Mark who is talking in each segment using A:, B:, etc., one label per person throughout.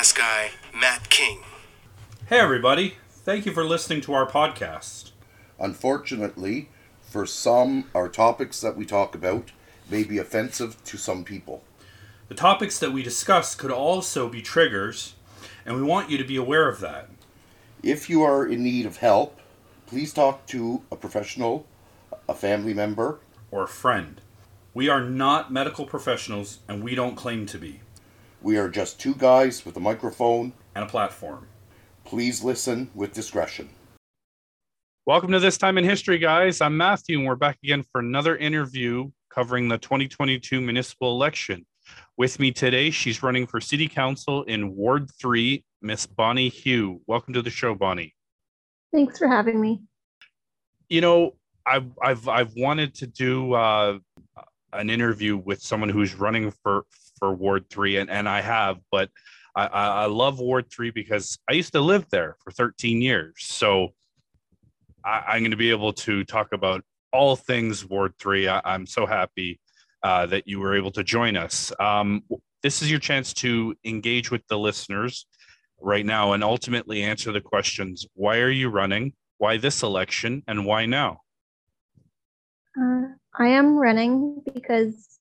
A: history podcast guy, Matt King.
B: Hey, everybody. Thank you for listening to our podcast.
C: Unfortunately, for some, our topics that we talk about may be offensive to some people.
B: The topics that we discuss could also be triggers, and we want you to be aware of that.
C: If you are in need of help, please talk to a professional, a family member,
B: or a friend. We are not medical professionals, and we don't claim to be,
C: We are just two guys with a microphone.
B: and a platform.
C: Please listen with discretion.
B: Welcome to This Time in History, guys. I'm Matthew, and we're back again for another interview covering the 2022 municipal election. With me today, she's running for City Council in Ward 3, Miss Bonnie Hu. Welcome to the show, Bonnie.
D: Thanks for having me.
B: You know, I've I've I've wanted to do uh, an interview with someone who's running for for Ward Three, and and I have, but I, I love Ward Three because I used to live there for 13 years, so I, I'm going to be able to talk about all things Ward Three. I, I'm so happy uh, that you were able to join us. Um, this is your chance to engage with the listeners right now and ultimately answer the questions: Why are you running? Why this election, and why now?
D: Uh, I am running because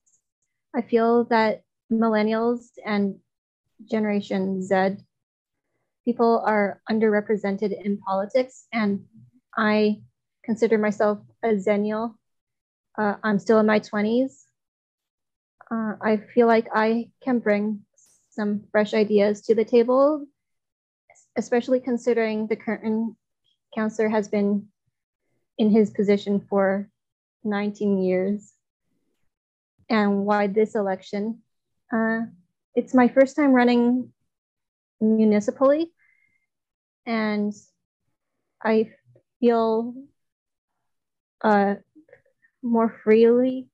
D: I feel that millennials and Generation Z people are underrepresented in politics, and I consider myself a Zennial. Uh, I'm still in my 20s. Uh, I feel like I can bring some fresh ideas to the table, especially considering the current councillor has been in his position for 19 years. And why this election? Uh, it's my first time running municipally, and I feel uh, more freely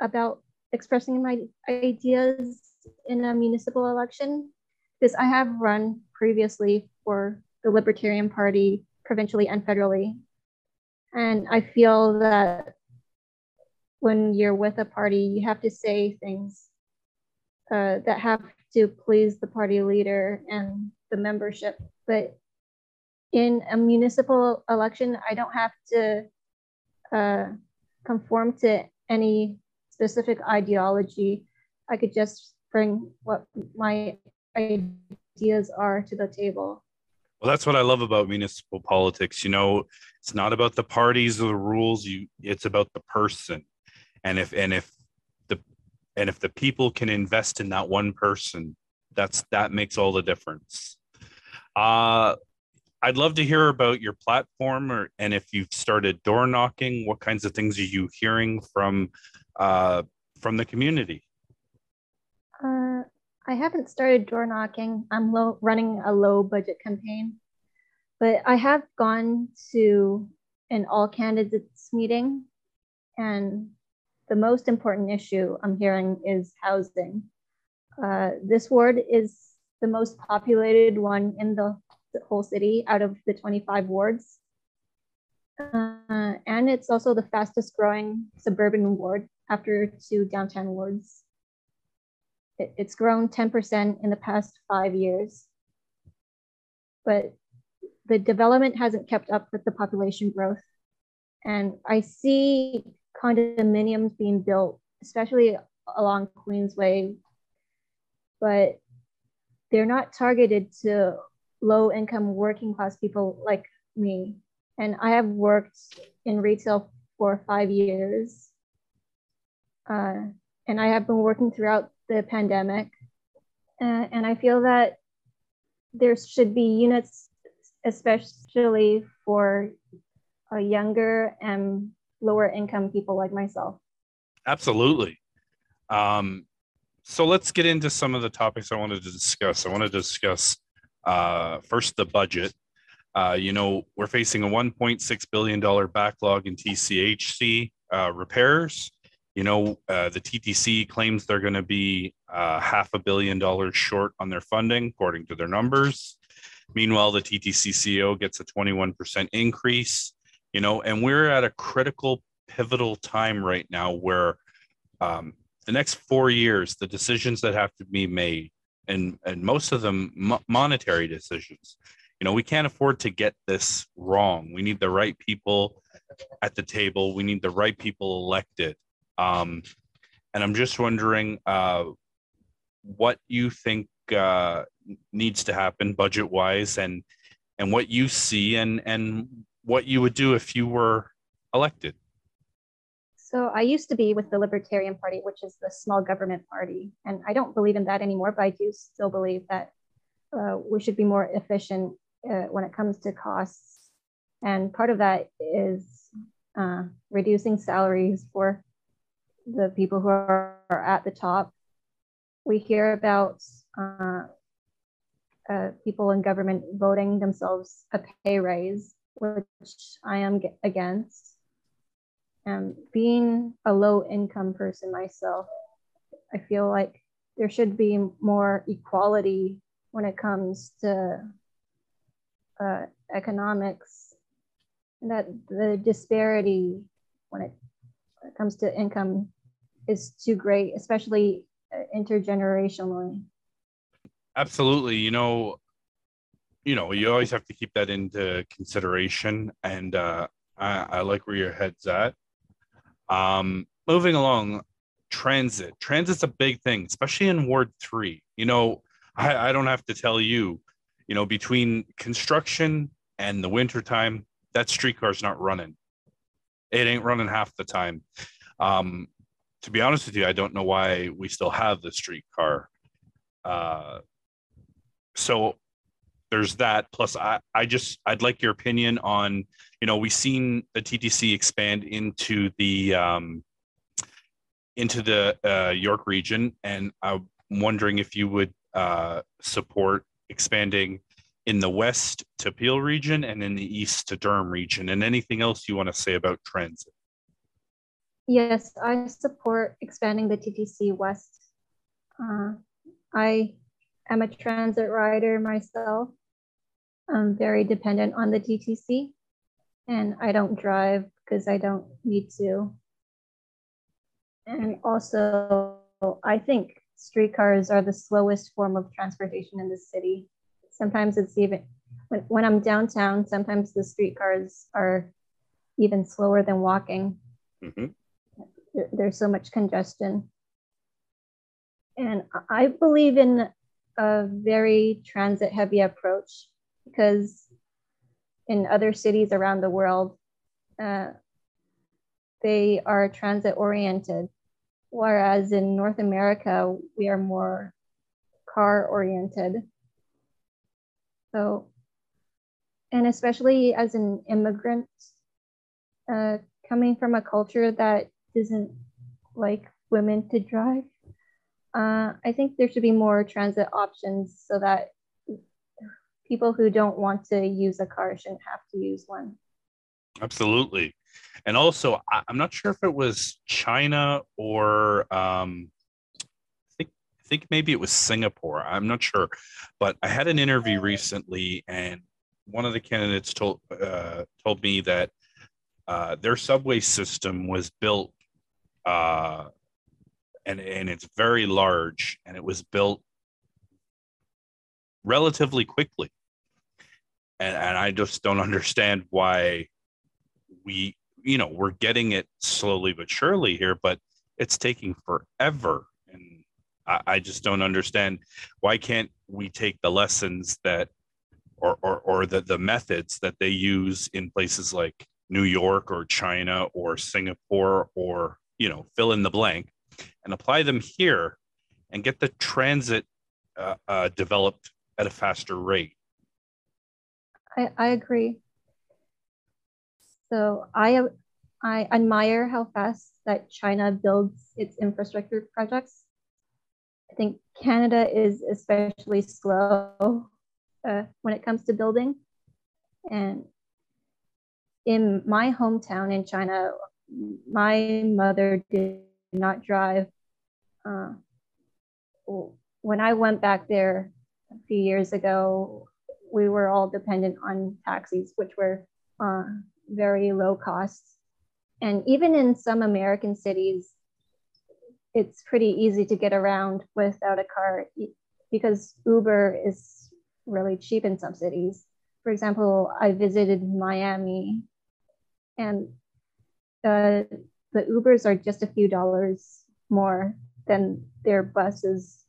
D: about expressing my ideas in a municipal election because I have run previously for the Libertarian Party provincially and federally. And I feel that when you're with a party, you have to say things uh, that have to please the party leader and the membership. But in a municipal election, I don't have to uh, conform to any specific ideology. I could just bring what my ideas are to the table.
B: Well, that's what I love about municipal politics. You know, it's not about the parties or the rules. You, it's about the person, and if and if and if the people can invest in that one person, that's that makes all the difference. Uh, I'd love to hear about your platform, or and if you've started door knocking. What kinds of things are you hearing from uh, from the community?
D: Uh, I haven't started door knocking. I'm low, running a low budget campaign, but I have gone to an all candidates meeting, and the most important issue I'm hearing is housing. Uh, this ward is the most populated one in the, the whole city out of the 25 wards. Uh, and it's also the fastest growing suburban ward after two downtown wards it, it's grown 10% in the past five years. But the development hasn't kept up with the population growth. And I see condominiums being built, especially along Queensway, but they're not targeted to low income working class people like me. And I have worked in retail for five years. Uh, and I have been working throughout the pandemic. Uh, and I feel that there should be units, especially for younger and lower income people like myself.
B: Absolutely. Um, so let's get into some of the topics I wanted to discuss. I want to discuss uh, first the budget. Uh, you know, we're facing a $1.6 billion backlog in TCHC uh, repairs. You know, uh, the TTC claims they're going to be uh, half a billion dollars short on their funding, according to their numbers. Meanwhile, the TTC CEO gets a 21% increase. You know, and we're at a critical, pivotal time right now where um, the next four years, the decisions that have to be made, and and most of them mo- monetary decisions. You know, we can't afford to get this wrong. We need the right people at the table. We need the right people elected. Um, and I'm just wondering uh, what you think uh, needs to happen budget wise, and and what you see, and and what you would do if you were elected.
D: So I used to be with the Libertarian Party, which is the small government party, and I don't believe in that anymore. But I do still believe that uh, we should be more efficient uh, when it comes to costs, and part of that is uh, reducing salaries for the people who are, are at the top. We hear about uh, uh, people in government voting themselves a pay raise, which I am against um, being a low income person myself, I feel like there should be more equality when it comes to uh, economics, and that the disparity when it, when it comes to income is too great, especially uh, intergenerationally.
B: Absolutely. You know, you know, you always have to keep that into consideration. And uh, I, I like where your head's at. Um, moving along, transit. Transit's a big thing, especially in Ward 3. You know, I, I don't have to tell you, you know, between construction and the wintertime, that streetcar's not running. It ain't running half the time. Um, to be honest with you, I don't know why we still have the streetcar. Uh, so there's that. Plus, I, I just I'd like your opinion on you know we've seen the TTC expand into the um, into the uh, York region, and I'm wondering if you would uh, support expanding in the west to Peel region and in the east to Durham region, and anything else you want to say about transit.
D: Yes, I support expanding the TTC west. Uh, I am a transit rider myself, I'm very dependent on the TTC and I don't drive because I don't need to. And also, I think streetcars are the slowest form of transportation in the city. Sometimes it's even when, when I'm downtown, sometimes the streetcars are even slower than walking. Mm-hmm. There, there's so much congestion. And I believe in a very transit heavy approach because in other cities around the world, uh, they are transit oriented, whereas in North America, we are more car oriented. So, and especially as an immigrant, uh, coming from a culture that doesn't like women to drive, uh, I think there should be more transit options so that people who don't want to use a car shouldn't have to use one.
B: Absolutely. And also, I'm not sure if it was China or um, I think I think maybe it was Singapore. I'm not sure, but I had an interview recently, and one of the candidates told uh, told me that uh, their subway system was built, uh, and and it's very large, and it was built relatively quickly and and I just don't understand why we you know we're getting it slowly but surely here, but it's taking forever, and I, I just don't understand why can't we take the lessons that or or, or the, the methods that they use in places like New York or China or Singapore or you know fill in the blank and apply them here and get the transit uh, uh, developed at a faster rate
D: I, I agree. So I I admire how fast that China builds its infrastructure projects. I think Canada is especially slow uh, when it comes to building. And in my hometown in China, my mother did not drive. Uh, when I went back there a few years ago, we were all dependent on taxis, which were uh, very low costs. And even in some American cities, it's pretty easy to get around without a car because Uber is really cheap in some cities. For example, I visited Miami and uh, the Ubers are just a few dollars more than their buses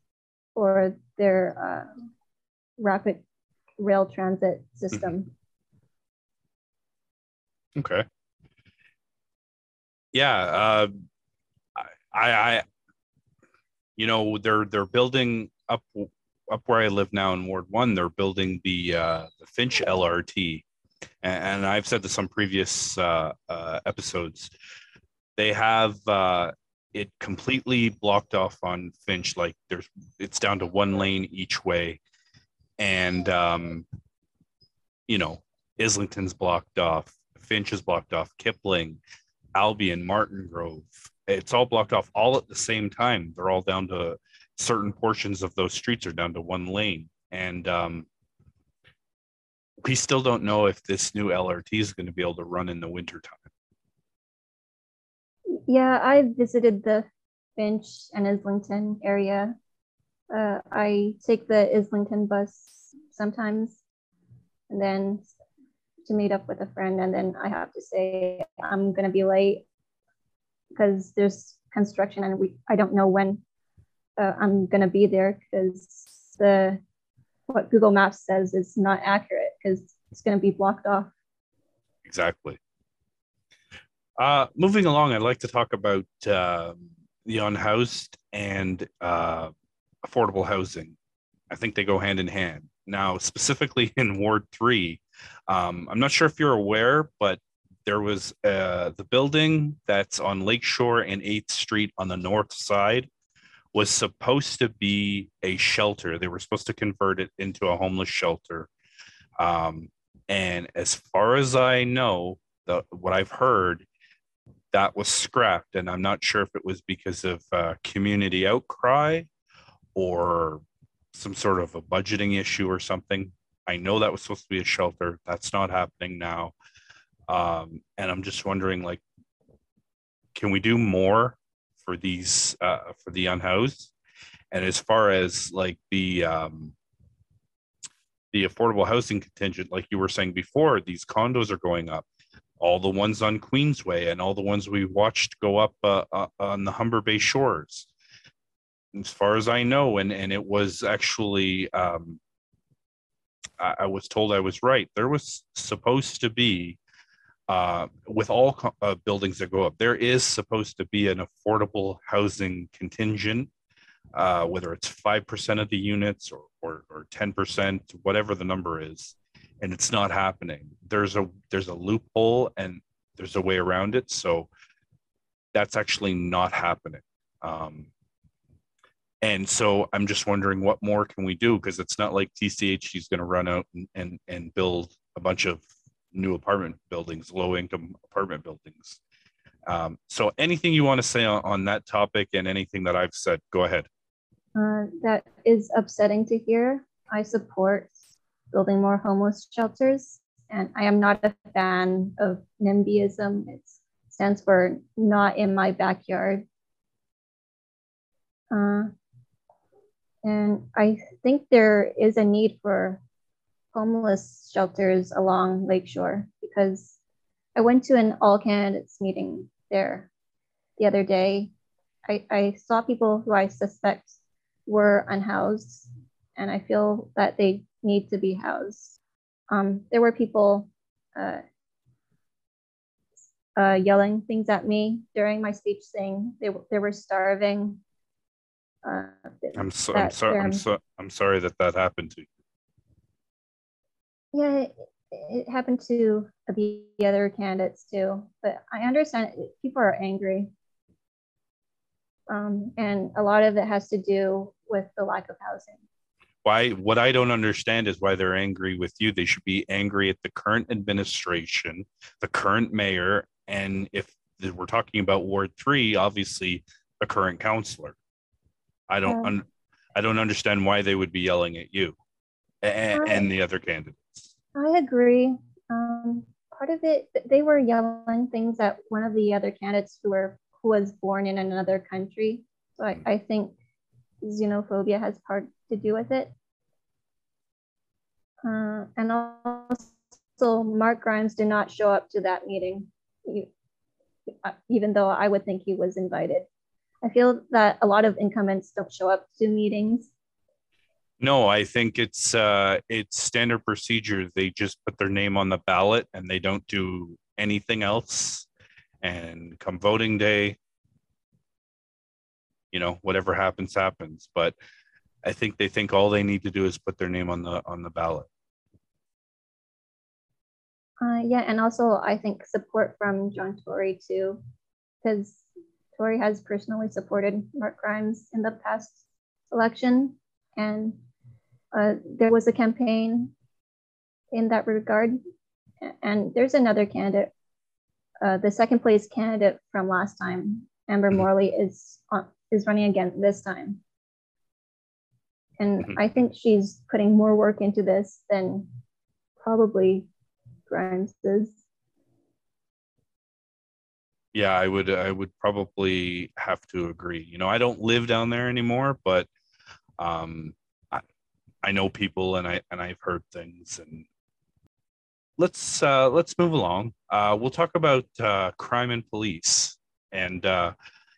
D: or their uh, rapid rail transit system.
B: Okay. Yeah, uh, I, I, you know, they're they're building up up where I live now in Ward One. They're building the uh, the Finch LRT, and, and I've said this on previous uh, uh, episodes. They have uh, it completely blocked off on Finch. Like there's, it's down to one lane each way, and um, you know, Islington's blocked off, Finch is blocked off, Kipling, Albion, Martin Grove. It's all blocked off all at the same time. They're all down to certain portions of those streets are down to one lane, and um, we still don't know if this new LRT is going to be able to run in the wintertime.
D: Yeah, I visited the Finch and Islington area. Uh, I take the Islington bus sometimes, and then to meet up with a friend, and then I have to say I'm gonna be late because there's construction, and we I don't know when uh, I'm gonna be there because the what Google Maps says is not accurate because it's gonna be blocked off.
B: Exactly. Uh, moving along, I'd like to talk about uh, the unhoused and uh, affordable housing. I think they go hand in hand. Now, specifically in Ward 3, um, I'm not sure if you're aware, but there was uh, the building that's on Lakeshore and 8th Street on the north side was supposed to be a shelter. They were supposed to convert it into a homeless shelter. Um, and as far as I know, the, what I've heard that was scrapped. And I'm not sure if it was because of uh, community outcry or some sort of a budgeting issue or something. I know that was supposed to be a shelter. That's not happening now. Um, and I'm just wondering, like, can we do more for these uh, for the unhoused? And as far as like the um, the affordable housing contingent, like you were saying before, these condos are going up all the ones on Queensway and all the ones we watched go up uh, uh, on the Humber Bay shores. As far as I know, and, and it was actually, um, I, I, was told I was right. There was supposed to be, uh, with all co- uh, buildings that go up, there is supposed to be an affordable housing contingent, uh, whether it's 5% of the units or, or, or 10%, whatever the number is and it's not happening there's a there's a loophole and there's a way around it so that's actually not happening um, and so i'm just wondering what more can we do because it's not like tch is going to run out and, and and build a bunch of new apartment buildings low income apartment buildings um, so anything you want to say on, on, that topic and anything that i've said go ahead
D: uh, that is upsetting to hear i support building more homeless shelters. And I am not a fan of NIMBYism. It stands for not in my backyard. Uh, and I think there is a need for homeless shelters along Lakeshore because I went to an all candidates meeting there the other day. I, I saw people who I suspect were unhoused, and I feel that they need to be housed. Um, there were people uh, uh, yelling things at me during my speech, saying they they were starving.
B: Uh, I'm so I'm sorry I'm so I'm sorry that that happened to you.
D: Yeah, it, it happened to the other candidates too. But I understand people are angry, um, and a lot of it has to do with the lack of housing
B: why what i don't understand is why they're angry with you they should be angry at the current administration the current mayor and if we're talking about ward 3 obviously the current councillor i don't um, un, i don't understand why they would be yelling at you and, I, and the other candidates
D: i agree um, part of it they were yelling things at one of the other candidates who were who was born in another country So I, I think xenophobia has part to do with it. Uh, and also, Mark Grimes did not show up to that meeting, even though I would think he was invited. I feel that a lot of incumbents don't show up to meetings.
B: No, I think it's uh, it's standard procedure. They just put their name on the ballot and they don't do anything else. And come voting day, you know, whatever happens, happens. But I think they think all they need to do is put their name on the on the ballot.
D: Uh, yeah, and also I think support from John Tory too, because Tory has personally supported Mark Grimes in the past election, and uh, there was a campaign in that regard. And there's another candidate, uh, the second place candidate from last time, Amber mm-hmm. Morley, is on, is running again this time. And mm-hmm. I think she's putting more work into this than probably Grimes is
B: yeah i would i would probably have to agree. You know i don't live down there anymore but um i i know people and i and i've heard things and let's uh let's move along. Uh we'll talk about uh crime and police. And uh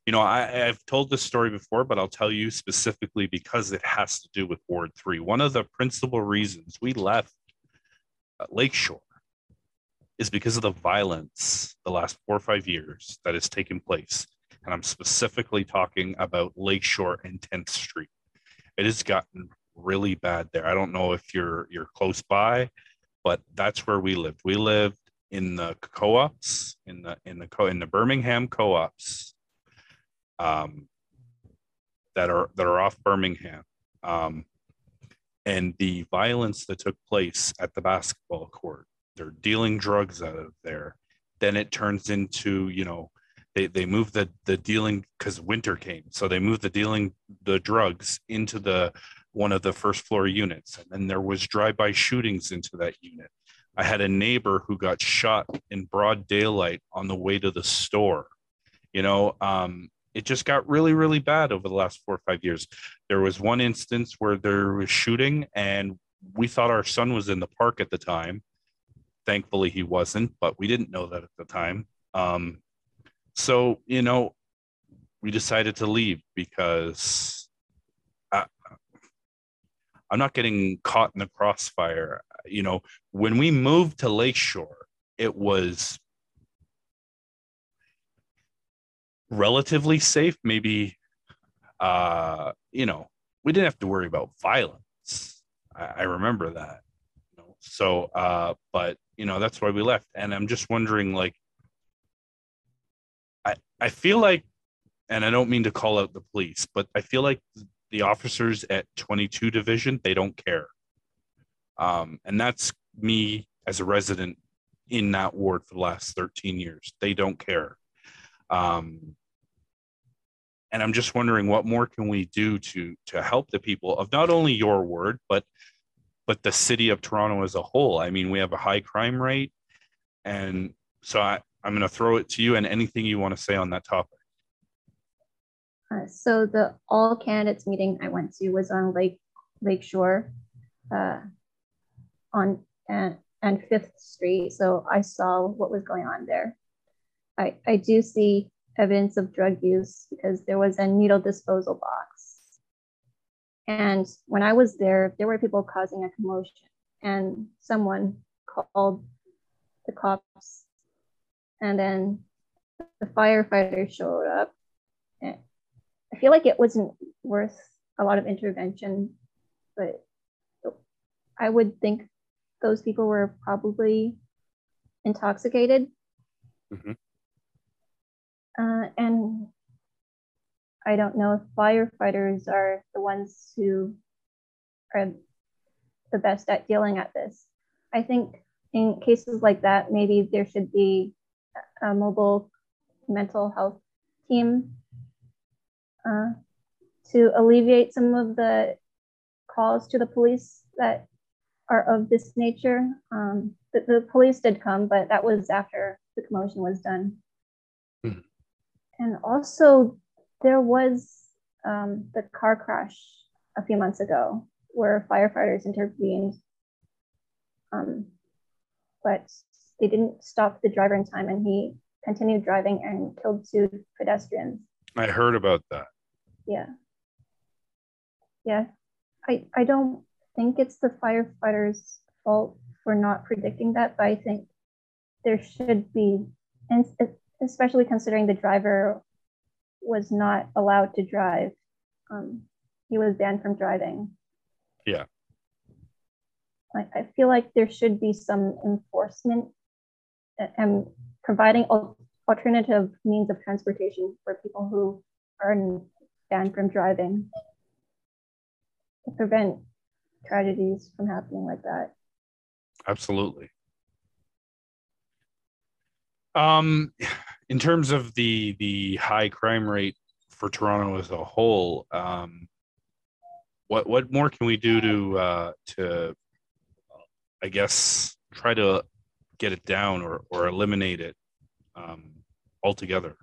B: you know I, i've told this story before but i'll tell you specifically because it has to do with ward 3 one of the principal reasons we left lakeshore is because of the violence the last four or five years that has taken place. And I'm specifically talking about Lakeshore and 10th Street. It has gotten really bad there. I don't know if you're you're close by, but that's where we lived. We lived in the co-ops in the in the co in the Birmingham co-ops um, that are that are off Birmingham. Um, and the violence that took place at the basketball court they're dealing drugs out of there then it turns into you know they they move the the dealing because winter came. So they moved the dealing the drugs into the one of the first floor units and then there was drive-by shootings into that unit. I had a neighbor who got shot in broad daylight on the way to the store. You know um, it just got really really bad over the last four or five years. There was one instance where there was shooting and we thought our son was in the park at the time Thankfully, he wasn't, but we didn't know that at the time. Um, so, you know, we decided to leave because I, I'm not getting caught in the crossfire. You know, when we moved to Lakeshore, it was relatively safe. Maybe, uh, you know, we didn't have to worry about violence. I, I remember that. So, uh, but you know that's why we left. And i'm just wondering like i i feel like and i don't mean to call out the police but i feel like the officers at 22 division they don't care. Um, and that's me as a resident in that ward for the last 13 years. They don't care. Um, and i'm just wondering what more can we do to to help the people of not only your ward but but the city of Toronto as a whole. I mean, we have a high crime rate. And so I, I'm going to throw it to you and anything you want to say on that topic.
D: Uh, so the all candidates meeting I went to was on Lake Lakeshore uh, on and, and Fifth Street. So I saw what was going on there. I, I do see evidence of drug use because there was a needle disposal box and when I was there, there were people causing a commotion, and someone called the cops, and then the firefighters showed up. And I feel like it wasn't worth a lot of intervention, but I would think those people were probably intoxicated. Mm-hmm. Uh, and I don't know if firefighters are the ones who are the best at dealing at this. I think in cases like that, maybe there should be a mobile mental health team uh, to alleviate some of the calls to the police that are of this nature. Um, the, the, police did come, but that was after the commotion was done. Mm-hmm. And also, there was um, the car crash a few months ago where firefighters intervened. Um, but they didn't stop the driver in time and he continued driving and killed two pedestrians.
B: I heard about that.
D: Yeah. Yeah. I, I don't think it's the firefighters' fault for not predicting that, but I think there should be, and especially considering the driver was not allowed to drive. Um, he was banned from driving.
B: Yeah.
D: I, I feel like there should be some enforcement and providing alternative means of transportation for people who are banned from driving to prevent tragedies from happening like that.
B: Absolutely. Um, in terms of the the high crime rate for Toronto as a whole, um, what what more can we do to uh, to I guess try to get it down or or eliminate it um, altogether?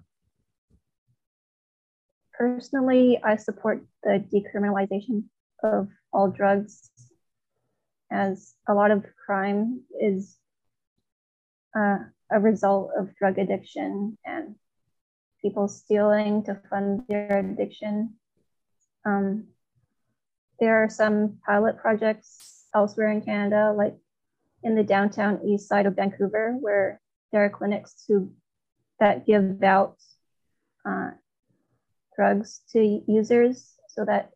D: Personally, I support the decriminalization of all drugs, as a lot of crime is uh, a result of drug addiction and people stealing to fund their addiction. Um, there are some pilot projects elsewhere in Canada, like in the downtown east side of Vancouver, where there are clinics who that give out uh, drugs to users so that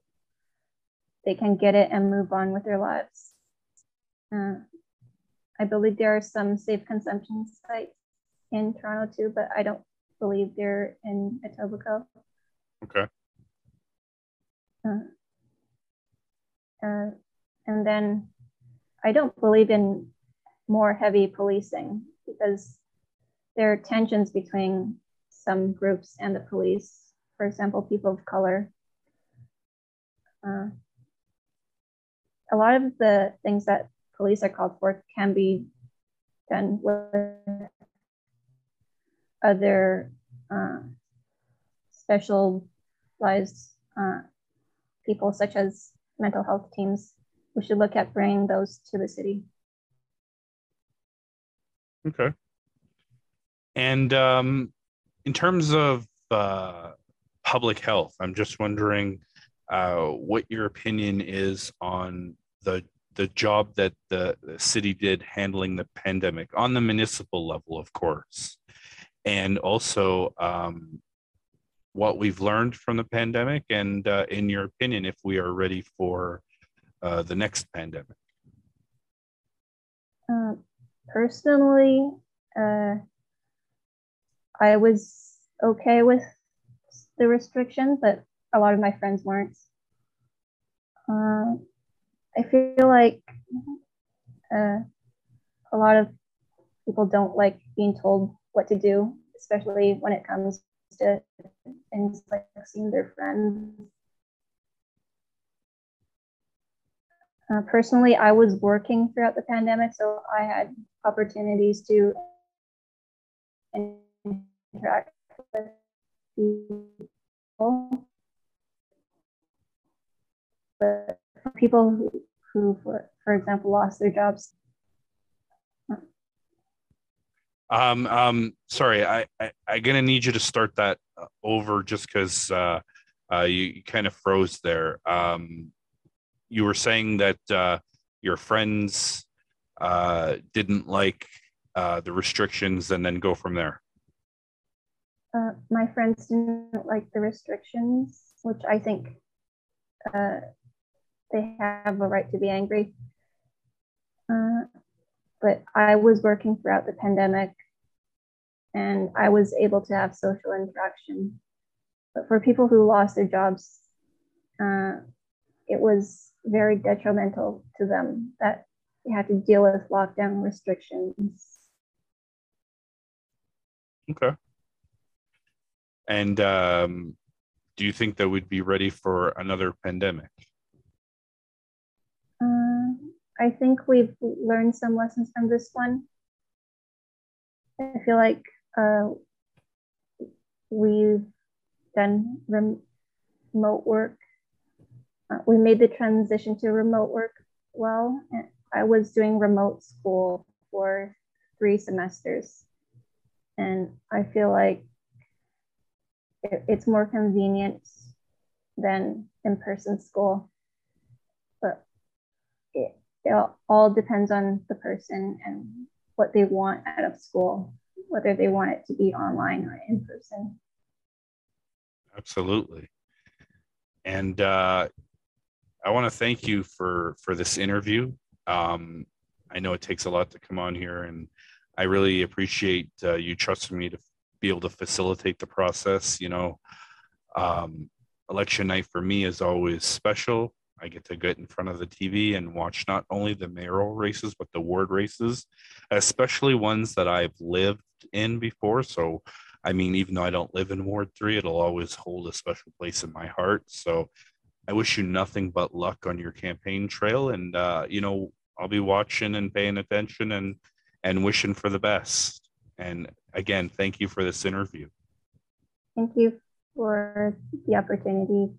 D: they can get it and move on with their lives. Uh, I believe there are some safe consumption sites in Toronto too, but I don't believe they're in Etobicoke.
B: Okay.
D: Uh, uh, and then I don't believe in more heavy policing because there are tensions between some groups and the police. For example, people of color. Uh, a lot of the things that police are called for can be done with other uh, specialized uh, people, such as mental health teams. We should look at bringing those to the city.
B: Okay. And um, in terms of uh, public health, I'm just wondering uh, what your opinion is on the the job that the city did handling the pandemic on the municipal level, of course, and also um, what we've learned from the pandemic, and uh, in your opinion, if we are ready for uh, the next pandemic.
D: Uh, personally, uh, I was okay with the restrictions, but a lot of my friends weren't. Uh, I feel like uh, a lot of people don't like being told what to do, especially when it comes to things like seeing their friends. Uh, personally, I was working throughout the pandemic, so I had opportunities to interact with people. But people who, who for, for example, lost their jobs.
B: Um, um, sorry, I, I, I'm gonna need you to start that over just because uh, uh, you, you kind of froze there. Um, you were saying that uh, your friends uh, didn't like uh, the restrictions and then go from there.
D: Uh, my friends didn't like the restrictions, which I think uh, they have a right to be angry. Uh, but I was working throughout the pandemic and I was able to have social interaction. But for people who lost their jobs, uh, it was very detrimental to them that they had to deal with lockdown restrictions.
B: Okay. And um, do you think that we'd be ready for another pandemic?
D: I think we've learned some lessons from this one. I feel like uh, we've done rem- remote work. Uh, we made the transition to remote work well. I was doing remote school for three semesters. And I feel like it, it's more convenient than in person school. But it, it all depends on the person and what they want out of school, whether they want it to be online or in person.
B: Absolutely. And uh, I want to thank you for for this interview. Um, I know it takes a lot to come on here, and I really appreciate uh, you trusting me to be able to facilitate the process. You know, um, election night for me is always special. I get to get in front of the TV and watch not only the mayoral races, but the ward races, especially ones that I've lived in before. So, I mean, even though I don't live in Ward 3, it'll always hold a special place in my heart. So, I wish you nothing but luck on your campaign trail. And, uh, you know, I'll be watching and paying attention and, and wishing for the best. And again, thank you for this interview.
D: Thank you for the opportunity.